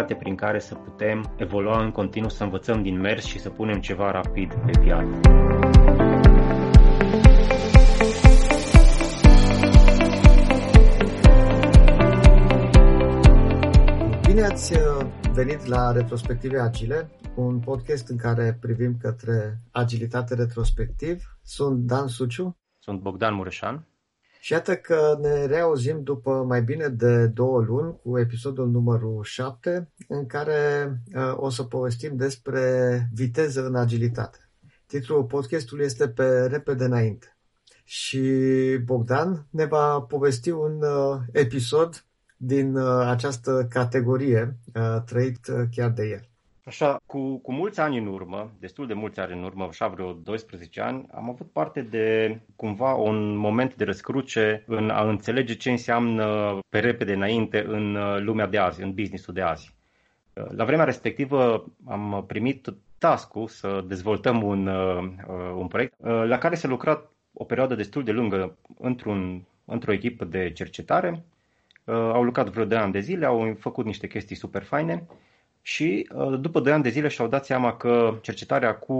modalitate prin care să putem evolua în continuu, să învățăm din mers și să punem ceva rapid pe piață. Bine ați uh, venit la Retrospective Agile, un podcast în care privim către agilitate retrospectiv. Sunt Dan Suciu. Sunt Bogdan Mureșan. Și iată că ne reauzim după mai bine de două luni cu episodul numărul 7, în care uh, o să povestim despre viteză în agilitate. Titlul podcastului este Pe repede înainte. Și Bogdan ne va povesti un uh, episod din uh, această categorie uh, trăit uh, chiar de el. Așa, cu, cu mulți ani în urmă, destul de mulți ani în urmă, așa vreo 12 ani, am avut parte de cumva un moment de răscruce în a înțelege ce înseamnă pe repede înainte în lumea de azi, în businessul de azi. La vremea respectivă am primit task să dezvoltăm un, un proiect la care s-a lucrat o perioadă destul de lungă într-un, într-o echipă de cercetare. Au lucrat vreo de ani de zile, au făcut niște chestii super faine și uh, după 2 ani de zile și-au dat seama că cercetarea cu,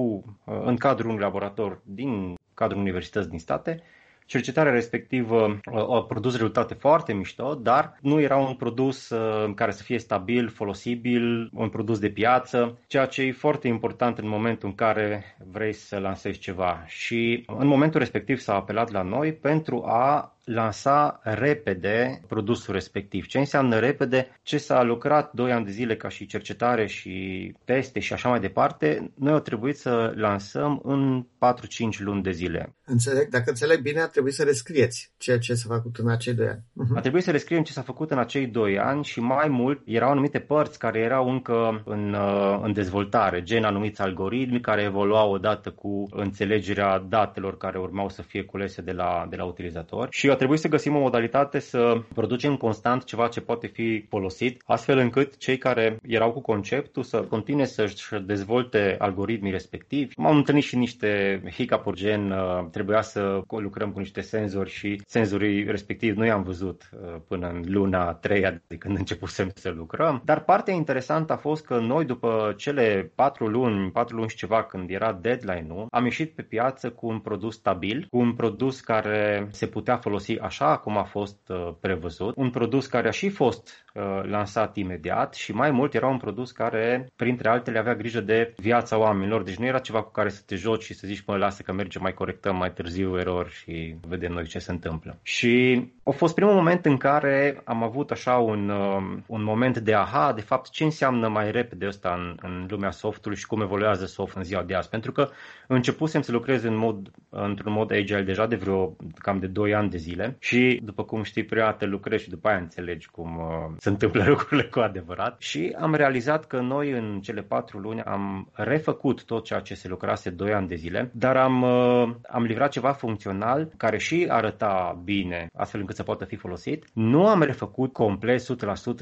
uh, în cadrul unui laborator din cadrul universității din state, cercetarea respectivă uh, a produs rezultate foarte mișto, dar nu era un produs care să fie stabil, folosibil, un produs de piață, ceea ce e foarte important în momentul în care vrei să lansezi ceva. Și în momentul respectiv s-a apelat la noi pentru a lansa repede produsul respectiv. Ce înseamnă repede? Ce s-a lucrat 2 ani de zile ca și cercetare și teste și așa mai departe, noi au trebuit să lansăm în 4-5 luni de zile. Înțeleg, dacă înțeleg bine, a trebuit să rescrieți ceea ce s-a făcut în acei 2 ani. Uh-huh. A trebuit să rescriem ce s-a făcut în acei 2 ani și mai mult erau anumite părți care erau încă în, uh, în dezvoltare, gen anumiți algoritmi care evoluau odată cu înțelegerea datelor care urmau să fie culese de la, de la utilizator și a trebuit să găsim o modalitate să producem constant ceva ce poate fi folosit, astfel încât cei care erau cu conceptul să continue să-și dezvolte algoritmii respectivi. M-am întâlnit și niște hiccup gen, uh, trebuia să lucrăm cu niște senzori și senzorii respectivi nu i-am văzut uh, până în luna a treia de când începusem să lucrăm. Dar partea interesantă a fost că noi după cele patru luni, patru luni și ceva când era deadline-ul, am ieșit pe piață cu un produs stabil, cu un produs care se putea folosi folosi așa cum a fost uh, prevăzut. Un produs care a și fost uh, lansat imediat și mai mult era un produs care, printre altele, avea grijă de viața oamenilor. Deci nu era ceva cu care să te joci și să zici, mă, lasă că merge, mai corectăm mai târziu erori și vedem noi ce se întâmplă. Și a fost primul moment în care am avut așa un, um, un moment de aha, de fapt, ce înseamnă mai repede ăsta în, în lumea softului și cum evoluează soft în ziua de azi. Pentru că începusem să lucrez în mod, într-un mod agile deja de vreo cam de 2 ani de zile zile și, după cum știi, prima dată lucrezi și după aia înțelegi cum uh, se întâmplă lucrurile cu adevărat. Și am realizat că noi în cele patru luni am refăcut tot ceea ce se lucrase doi ani de zile, dar am, uh, am livrat ceva funcțional care și arăta bine, astfel încât să poată fi folosit. Nu am refăcut complet 100%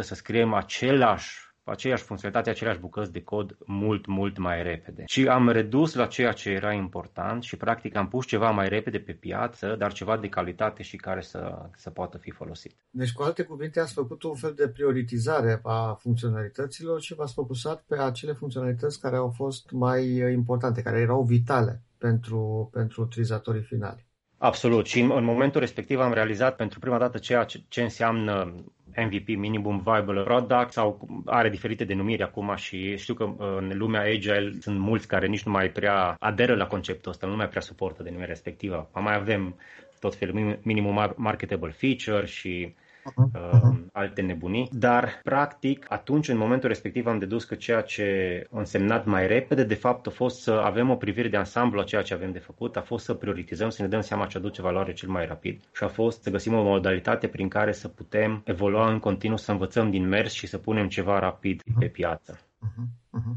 să scriem același aceeași funcționalitate, aceleași bucăți de cod mult, mult mai repede. Și am redus la ceea ce era important și practic am pus ceva mai repede pe piață, dar ceva de calitate și care să, să poată fi folosit. Deci, cu alte cuvinte, ați făcut un fel de prioritizare a funcționalităților și v-ați focusat pe acele funcționalități care au fost mai importante, care erau vitale pentru, pentru utilizatorii finali. Absolut. Și în, în momentul respectiv am realizat pentru prima dată ceea ce, ce înseamnă MVP, Minimum Viable Product, sau are diferite denumiri acum și știu că în lumea Agile sunt mulți care nici nu mai prea aderă la conceptul ăsta, nu mai prea suportă denumirea respectivă. Mai avem tot felul Minimum Marketable Feature și uh, alte nebunii, dar practic atunci în momentul respectiv am dedus că ceea ce a însemnat mai repede de fapt a fost să avem o privire de ansamblu a ceea ce avem de făcut, a fost să prioritizăm, să ne dăm seama ce aduce valoare cel mai rapid și a fost să găsim o modalitate prin care să putem evolua în continuu, să învățăm din mers și să punem ceva rapid pe piață. Uh-huh, uh-huh.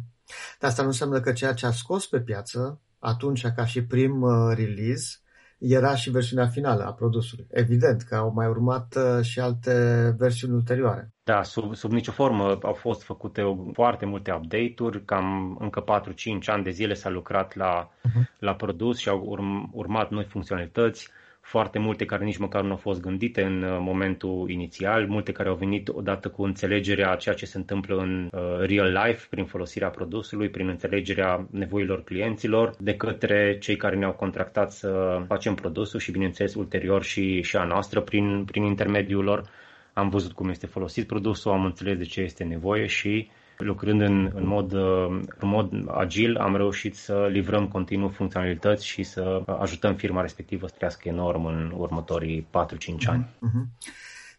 Dar asta nu înseamnă că ceea ce a scos pe piață atunci ca și prim uh, release era și versiunea finală a produsului. Evident că au mai urmat uh, și alte versiuni ulterioare. Da, sub, sub nicio formă au fost făcute foarte multe update-uri, cam încă 4-5 ani de zile s-a lucrat la, uh-huh. la produs și au urm, urmat noi funcționalități, foarte multe care nici măcar nu au fost gândite în uh, momentul inițial, multe care au venit odată cu înțelegerea a ceea ce se întâmplă în uh, real life prin folosirea produsului, prin înțelegerea nevoilor clienților, de către cei care ne-au contractat să facem produsul și, bineînțeles, ulterior și, și a noastră prin, prin intermediul lor. Am văzut cum este folosit produsul, am înțeles de ce este nevoie și lucrând în, în, mod, în mod agil, am reușit să livrăm continuu funcționalități și să ajutăm firma respectivă să crească enorm în următorii 4-5 ani. Mm-hmm.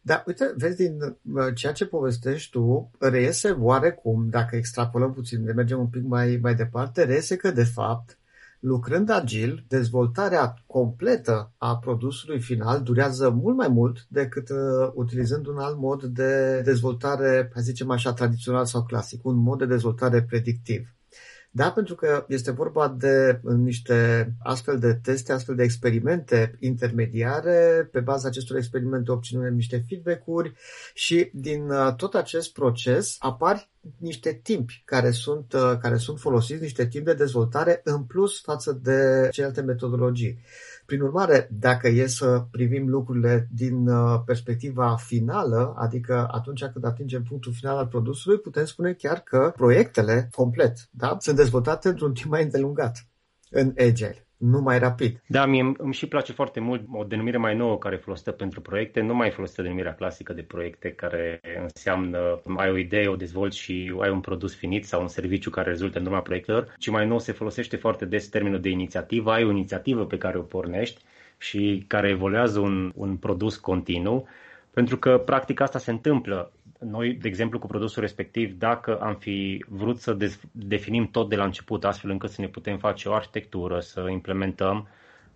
Da, uite, vezi, din uh, ceea ce povestești tu, reiese oarecum, dacă extrapolăm puțin, ne mergem un pic mai, mai departe, reiese că, de fapt, Lucrând agil, dezvoltarea completă a produsului final durează mult mai mult decât uh, utilizând un alt mod de dezvoltare, hai zicem așa, tradițional sau clasic, un mod de dezvoltare predictiv. Da, pentru că este vorba de niște astfel de teste, astfel de experimente intermediare. Pe baza acestor experimente obținem niște feedback-uri și din uh, tot acest proces apar niște timpi care sunt, uh, care sunt folosiți, niște timp de dezvoltare în plus față de celelalte metodologii. Prin urmare, dacă e să privim lucrurile din uh, perspectiva finală, adică atunci când atingem punctul final al produsului, putem spune chiar că proiectele complet da, sunt dezvoltate într-un timp mai îndelungat în Agile nu mai rapid. Da, mie îmi și place foarte mult o denumire mai nouă care folosită pentru proiecte, nu mai folosită denumirea clasică de proiecte care înseamnă ai o idee, o dezvolți și ai un produs finit sau un serviciu care rezultă în urma proiectelor, ci mai nou se folosește foarte des termenul de inițiativă, ai o inițiativă pe care o pornești și care evoluează un, un produs continuu, pentru că practic asta se întâmplă noi, de exemplu, cu produsul respectiv, dacă am fi vrut să definim tot de la început, astfel încât să ne putem face o arhitectură, să implementăm,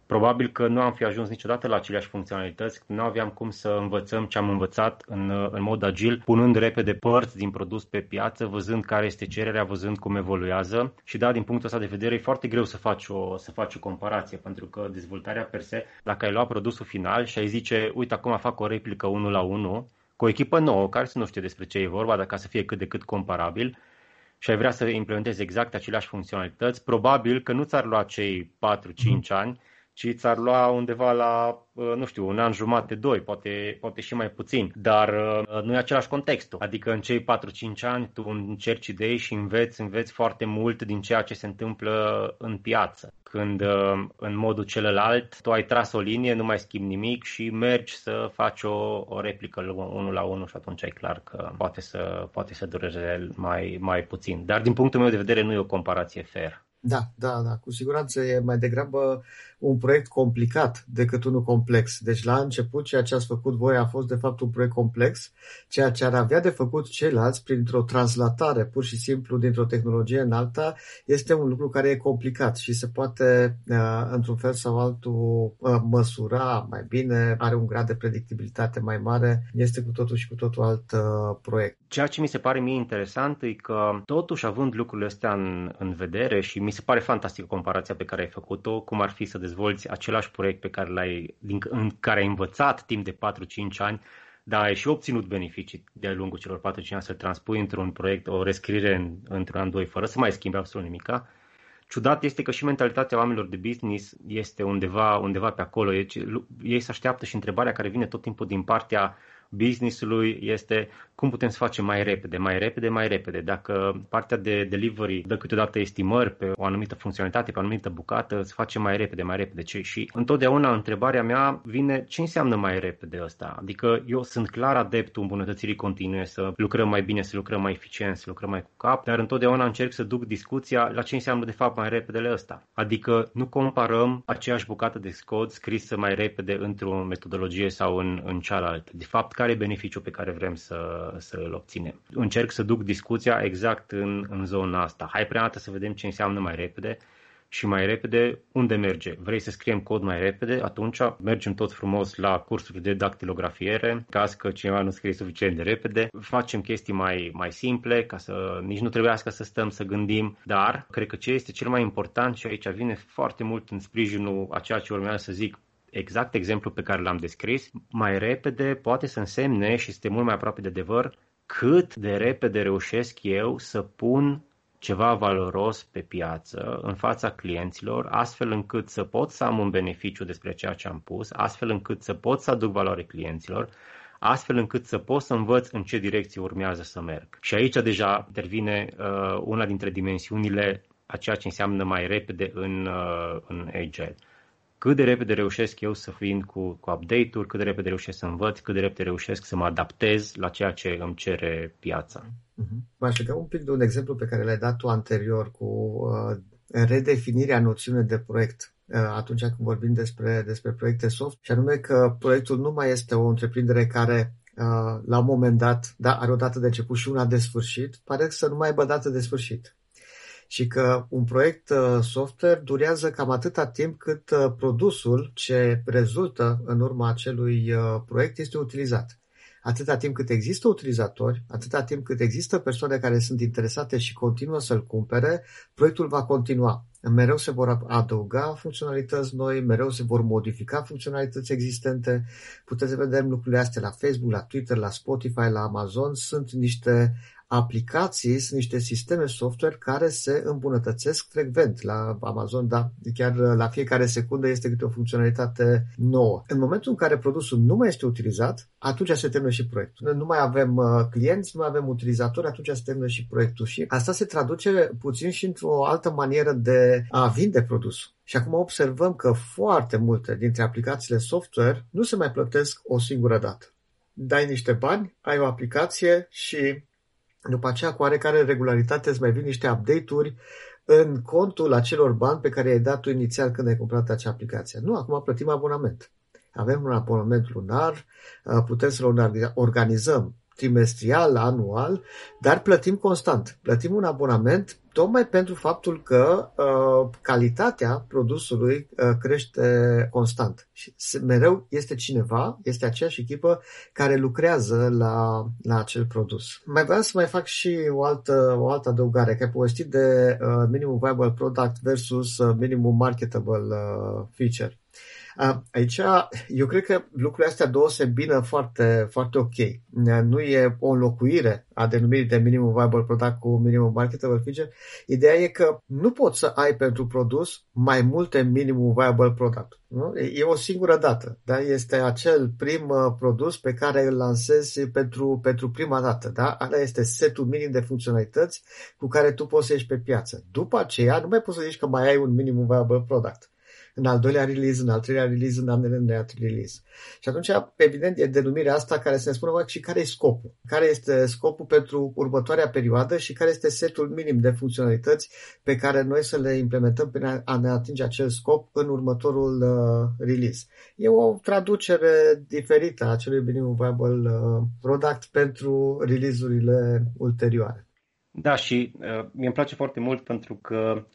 probabil că nu am fi ajuns niciodată la aceleași funcționalități, nu aveam cum să învățăm ce am învățat în, în mod agil, punând repede părți din produs pe piață, văzând care este cererea, văzând cum evoluează. Și da, din punctul ăsta de vedere, e foarte greu să faci o, să faci o comparație, pentru că dezvoltarea per se, dacă ai luat produsul final și ai zice, uite, acum fac o replică 1 la 1, cu o echipă nouă, care să nu știe despre ce e vorba, dar ca să fie cât de cât comparabil, și ai vrea să implementezi exact aceleași funcționalități, probabil că nu ți-ar lua cei 4-5 ani, ci ți-ar lua undeva la, uh, nu știu, un an jumate, doi, poate, poate și mai puțin. Dar uh, nu e același contextul. Adică în cei 4-5 ani tu încerci idei și înveți, înveți foarte mult din ceea ce se întâmplă în piață. Când uh, în modul celălalt tu ai tras o linie, nu mai schimbi nimic și mergi să faci o, o replică unul la unul și atunci e clar că poate să, poate să dureze mai, mai puțin. Dar din punctul meu de vedere nu e o comparație fair. Da, da, da, cu siguranță e mai degrabă un proiect complicat decât unul complex. Deci la început ceea ce ați făcut voi a fost de fapt un proiect complex, ceea ce ar avea de făcut ceilalți printr-o translatare pur și simplu dintr-o tehnologie în alta este un lucru care e complicat și se poate uh, într-un fel sau altul uh, măsura mai bine, are un grad de predictibilitate mai mare, este cu totul și cu totul alt uh, proiect. Ceea ce mi se pare mie interesant e că totuși având lucrurile astea în, în vedere și mi se pare fantastică comparația pe care ai făcut-o, cum ar fi să dezvolți același proiect pe care l-ai, din, în care ai învățat timp de 4-5 ani, dar ai și obținut beneficii de-a lungul celor 4-5 ani să transpui într-un proiect o rescriere în, într-un an, doi, fără să mai schimbi absolut nimica. Ciudat este că și mentalitatea oamenilor de business este undeva, undeva pe acolo. Ei, ei se așteaptă și întrebarea care vine tot timpul din partea business-ului este cum putem să facem mai repede, mai repede, mai repede. Dacă partea de delivery dă câteodată estimări pe o anumită funcționalitate, pe o anumită bucată, să facem mai repede, mai repede. Ce? Și întotdeauna întrebarea mea vine ce înseamnă mai repede ăsta? Adică eu sunt clar adeptul îmbunătățirii continue, să lucrăm mai bine, să lucrăm mai eficient, să lucrăm mai cu cap, dar întotdeauna încerc să duc discuția la ce înseamnă de fapt mai repedele ăsta. Adică nu comparăm aceeași bucată de cod scrisă mai repede într-o metodologie sau în, în cealaltă. De fapt, care e beneficiul pe care vrem să să îl obținem. Încerc să duc discuția exact în, în zona asta. Hai prea dată să vedem ce înseamnă mai repede și mai repede unde merge. Vrei să scriem cod mai repede? Atunci mergem tot frumos la cursuri de dactilografiere, caz că cineva nu scrie suficient de repede. Facem chestii mai, mai simple, ca să nici nu trebuiască să stăm să gândim, dar cred că ce este cel mai important și aici vine foarte mult în sprijinul a ceea ce urmează să zic exact exemplu pe care l-am descris, mai repede poate să însemne și este mult mai aproape de adevăr cât de repede reușesc eu să pun ceva valoros pe piață în fața clienților, astfel încât să pot să am un beneficiu despre ceea ce am pus, astfel încât să pot să aduc valoare clienților, astfel încât să pot să învăț în ce direcție urmează să merg. Și aici deja intervine uh, una dintre dimensiunile a ceea ce înseamnă mai repede în, uh, în Agile. Cât de repede reușesc eu să vin cu, cu update-uri, cât de repede reușesc să învăț, cât de repede reușesc să mă adaptez la ceea ce îmi cere piața. Uh-huh. M-aș lega un pic de un exemplu pe care l-ai dat tu anterior cu uh, redefinirea noțiunii de proiect uh, atunci când vorbim despre, despre proiecte soft, și anume că proiectul nu mai este o întreprindere care uh, la un moment dat da, are o dată de început și una de sfârșit, pare să nu mai aibă dată de sfârșit și că un proiect uh, software durează cam atâta timp cât uh, produsul ce rezultă în urma acelui uh, proiect este utilizat. Atâta timp cât există utilizatori, atâta timp cât există persoane care sunt interesate și continuă să-l cumpere, proiectul va continua. Mereu se vor adăuga funcționalități noi, mereu se vor modifica funcționalități existente. Puteți vedea lucrurile astea la Facebook, la Twitter, la Spotify, la Amazon. Sunt niște aplicații sunt niște sisteme software care se îmbunătățesc frecvent. La Amazon, da, chiar la fiecare secundă este câte o funcționalitate nouă. În momentul în care produsul nu mai este utilizat, atunci se termină și proiectul. Nu mai avem uh, clienți, nu mai avem utilizatori, atunci se termină și proiectul. Și asta se traduce puțin și într-o altă manieră de a vinde produsul. Și acum observăm că foarte multe dintre aplicațiile software nu se mai plătesc o singură dată. Dai niște bani, ai o aplicație și după aceea, cu oarecare regularitate, îți mai vin niște update-uri în contul acelor bani pe care ai dat tu inițial când ai cumpărat acea aplicație. Nu, acum plătim abonament. Avem un abonament lunar, putem să-l organizăm trimestrial, anual, dar plătim constant. Plătim un abonament tocmai pentru faptul că uh, calitatea produsului uh, crește constant. Și mereu este cineva, este aceeași echipă care lucrează la, la acel produs. Mai vreau să mai fac și o altă, o altă adăugare, că ai povestit de uh, minimum viable product versus uh, minimum marketable uh, feature. Aici, eu cred că lucrurile astea două se bină foarte, foarte ok. Nu e o înlocuire a denumirii de minimum viable product cu minimum marketable feature. Ideea e că nu poți să ai pentru produs mai multe minimum viable product. Nu? E o singură dată. Da? Este acel prim uh, produs pe care îl lansezi pentru, pentru prima dată. Da? Ala este setul minim de funcționalități cu care tu poți să ieși pe piață. După aceea, nu mai poți să zici că mai ai un minimum viable product în al doilea release, în al treilea release, în al de release. Și atunci, evident, e denumirea asta care să ne spună și care e scopul. Care este scopul pentru următoarea perioadă și care este setul minim de funcționalități pe care noi să le implementăm pentru a ne atinge acel scop în următorul uh, release. E o traducere diferită a acelui minimum viable uh, product pentru release-urile ulterioare. Da, și uh, mi-e place foarte mult pentru că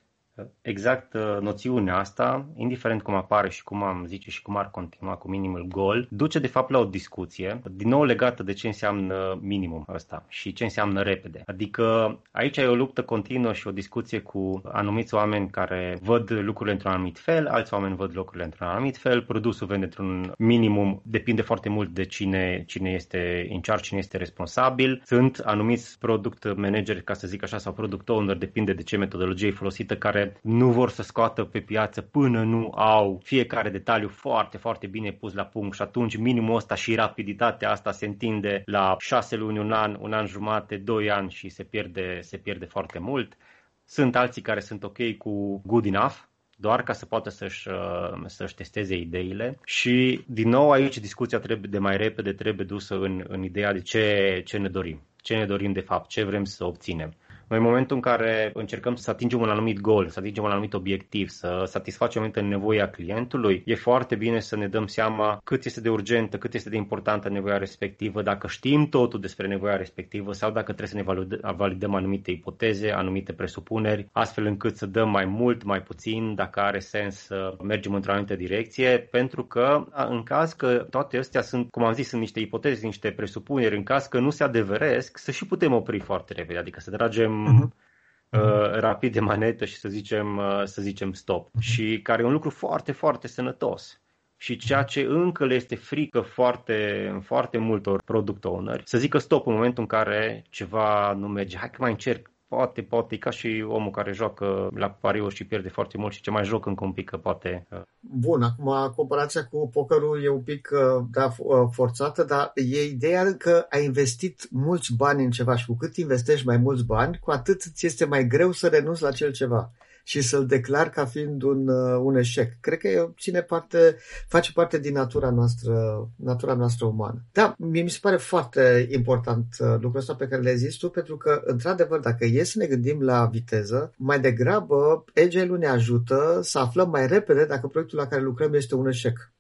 exact uh, noțiunea asta, indiferent cum apare și cum am zice și cum ar continua cu minimul gol, duce de fapt la o discuție, din nou legată de ce înseamnă minimum ăsta și ce înseamnă repede. Adică aici e o luptă continuă și o discuție cu anumiți oameni care văd lucrurile într-un anumit fel, alți oameni văd lucrurile într-un anumit fel, produsul vende într-un minimum, depinde foarte mult de cine, cine este în charge, cine este responsabil. Sunt anumiți product manageri, ca să zic așa, sau product owner, depinde de ce metodologie e folosită, care nu vor să scoată pe piață până nu au fiecare detaliu foarte, foarte bine pus la punct și atunci minimul ăsta și rapiditatea asta se întinde la șase luni, un an, un an jumate, doi ani și se pierde, se pierde foarte mult. Sunt alții care sunt ok cu good enough, doar ca să poată să-și, uh, să-și testeze ideile și din nou aici discuția trebuie de mai repede trebuie dusă în, în ideea de ce, ce ne dorim, ce ne dorim de fapt, ce vrem să obținem. Noi în momentul în care încercăm să atingem un anumit gol, să atingem un anumit obiectiv, să satisfacem o nevoia clientului, e foarte bine să ne dăm seama cât este de urgentă, cât este de importantă nevoia respectivă, dacă știm totul despre nevoia respectivă sau dacă trebuie să ne validăm anumite ipoteze, anumite presupuneri, astfel încât să dăm mai mult, mai puțin, dacă are sens să mergem într-o anumită direcție, pentru că în caz că toate astea sunt, cum am zis, sunt niște ipoteze, niște presupuneri, în caz că nu se adeveresc, să și putem opri foarte repede, adică să tragem uh-huh. uh, rapid de manetă și să zicem, uh, să zicem stop. Uh-huh. Și care e un lucru foarte, foarte sănătos. Și ceea ce încă le este frică foarte, foarte multor product owner, să zică stop în momentul în care ceva nu merge, hai că mai încerc poate, poate, ca și omul care joacă la pariuri și pierde foarte mult și ce mai joc încă un pic, că poate... Uh, Bun, acum comparația cu pokerul e un pic uh, da, uh, forțată, dar e ideea că ai investit mulți bani în ceva și cu cât investești mai mulți bani, cu atât ți este mai greu să renunți la acel ceva și să-l declar ca fiind un, uh, un eșec. Cred că ține parte, face parte din natura noastră, natura noastră umană. Da, mie mi se pare foarte important uh, lucrul ăsta pe care le-ai zis tu, pentru că, într-adevăr, dacă e să ne gândim la viteză, mai degrabă Agile-ul ne ajută să aflăm mai repede dacă proiectul la care lucrăm este un eșec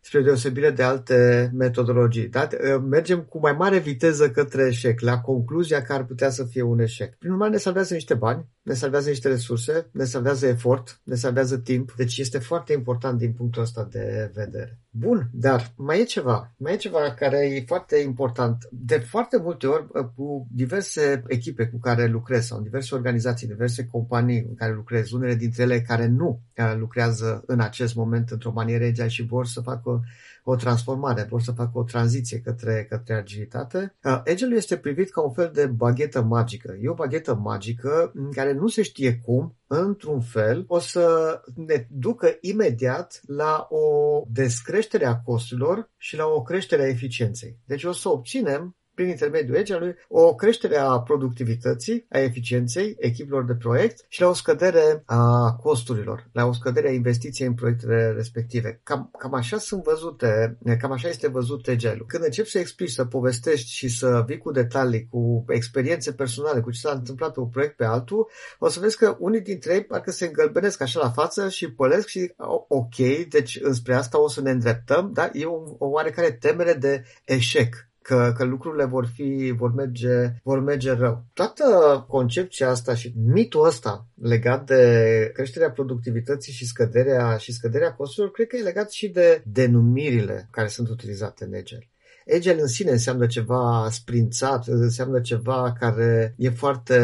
spre deosebire de alte metodologii. Da? Mergem cu mai mare viteză către eșec, la concluzia că ar putea să fie un eșec. Prin urmare, ne salvează niște bani, ne salvează niște resurse, ne salvează efort, ne salvează timp. Deci este foarte important din punctul ăsta de vedere. Bun, dar mai e ceva. Mai e ceva care e foarte important. De foarte multe ori, cu diverse echipe cu care lucrez sau diverse organizații, diverse companii în care lucrez, unele dintre ele care nu lucrează în acest moment într-o manieră agile și vor să facă o transformare, vor să facă o tranziție către, către agilitate. Agile este privit ca un fel de baghetă magică. E o baghetă magică în care nu se știe cum, într-un fel, o să ne ducă imediat la o descreștere a costurilor și la o creștere a eficienței. Deci o să obținem prin intermediul agile o creștere a productivității, a eficienței echipelor de proiect și la o scădere a costurilor, la o scădere a investiției în proiectele respective. Cam, cam așa sunt văzute, cam așa este văzut agile Când începi să explici, să povestești și să vii cu detalii, cu experiențe personale, cu ce s-a întâmplat pe un proiect pe altul, o să vezi că unii dintre ei parcă se îngălbenesc așa la față și pălesc și ok, deci înspre asta o să ne îndreptăm, dar e o, o oarecare temere de eșec că, că lucrurile vor, fi, vor, merge, vor merge rău. Toată concepția asta și mitul ăsta legat de creșterea productivității și scăderea, și scăderea costurilor, cred că e legat și de denumirile care sunt utilizate în Agile. Agile în sine înseamnă ceva sprințat, înseamnă ceva care e foarte,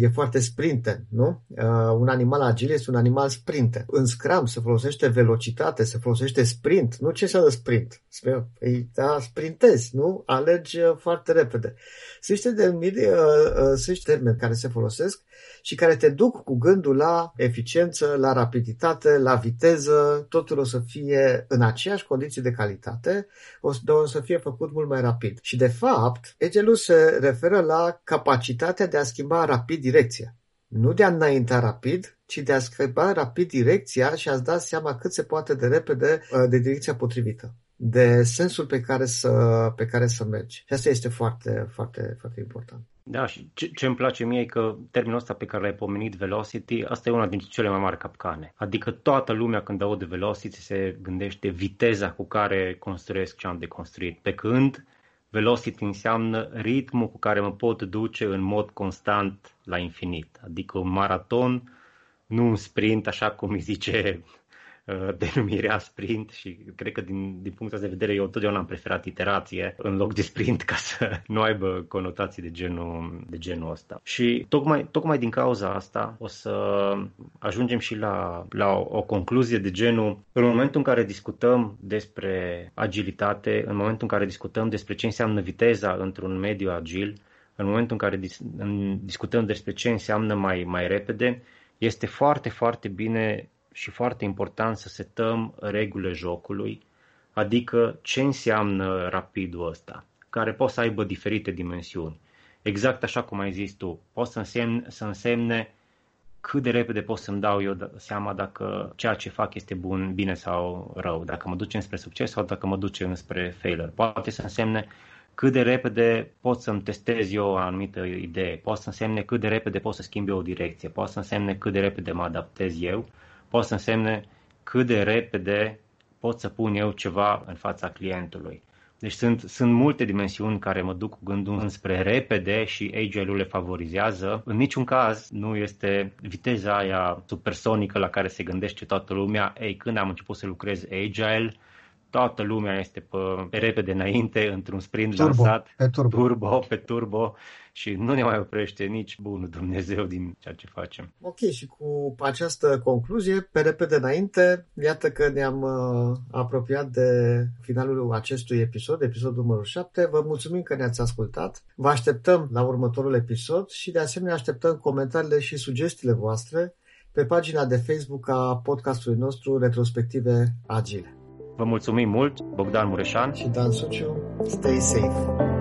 e foarte sprinte, nu? Uh, un animal agil este un animal sprinte. În Scrum se folosește velocitate, se folosește sprint. Nu ce înseamnă sprint? Păi, da, sprintezi, nu? Alergi uh, foarte repede. Sunt niște denumiri, uh, uh, sunt niște termeni care se folosesc și care te duc cu gândul la eficiență, la rapiditate, la viteză, totul o să fie în aceeași condiții de calitate, o să, o să fie făcut mult mai rapid. Și de fapt, Egelul se referă la capacitatea de a schimba rapid direcția. Nu de a înainta rapid, ci de a schimba rapid direcția și a-ți da seama cât se poate de repede uh, de direcția potrivită de sensul pe care să, pe care să mergi. Și asta este foarte, foarte, foarte important. Da, și ce, ce îmi place mie e că termenul ăsta pe care l-ai pomenit, velocity, asta e una dintre cele mai mari capcane. Adică toată lumea când aude velocity se gândește viteza cu care construiesc ce am de construit. Pe când velocity înseamnă ritmul cu care mă pot duce în mod constant la infinit. Adică un maraton, nu un sprint, așa cum îi zice Uh, denumirea sprint și cred că din, din punctul de vedere eu totdeauna am preferat iterație în loc de sprint ca să nu aibă conotații de genul, de genul ăsta. Și tocmai, tocmai din cauza asta o să ajungem și la, la o, o concluzie de genul în momentul în care discutăm despre agilitate, în momentul în care discutăm despre ce înseamnă viteza într-un mediu agil, în momentul în care dis- în, discutăm despre ce înseamnă mai, mai repede, este foarte, foarte bine și foarte important să setăm regulile jocului, adică ce înseamnă rapidul ăsta, care poate să aibă diferite dimensiuni. Exact așa cum ai zis tu, poate să însemne, să însemne cât de repede pot să-mi dau eu seama dacă ceea ce fac este bun, bine sau rău, dacă mă duce înspre succes sau dacă mă duce înspre failure. Poate să însemne cât de repede pot să-mi testez eu o anumită idee, poate să însemne cât de repede pot să schimb eu o direcție, poate să însemne cât de repede mă adaptez eu poate să însemne cât de repede pot să pun eu ceva în fața clientului. Deci sunt, sunt multe dimensiuni care mă duc cu gândul înspre repede și agile-ul le favorizează. În niciun caz nu este viteza aia supersonică la care se gândește toată lumea. Ei, când am început să lucrez agile, toată lumea este pe, pe repede înainte, într-un sprint turbo, lansat, pe turbo. turbo, pe turbo și nu ne mai oprește nici bunul Dumnezeu din ceea ce facem. Ok, și cu această concluzie, pe repede înainte, iată că ne-am uh, apropiat de finalul acestui episod, episodul numărul 7. Vă mulțumim că ne-ați ascultat. Vă așteptăm la următorul episod și de asemenea așteptăm comentariile și sugestiile voastre pe pagina de Facebook a podcastului nostru Retrospective Agile. Vă mulțumim mult, Bogdan Mureșan și Dan Suciu. Stay safe!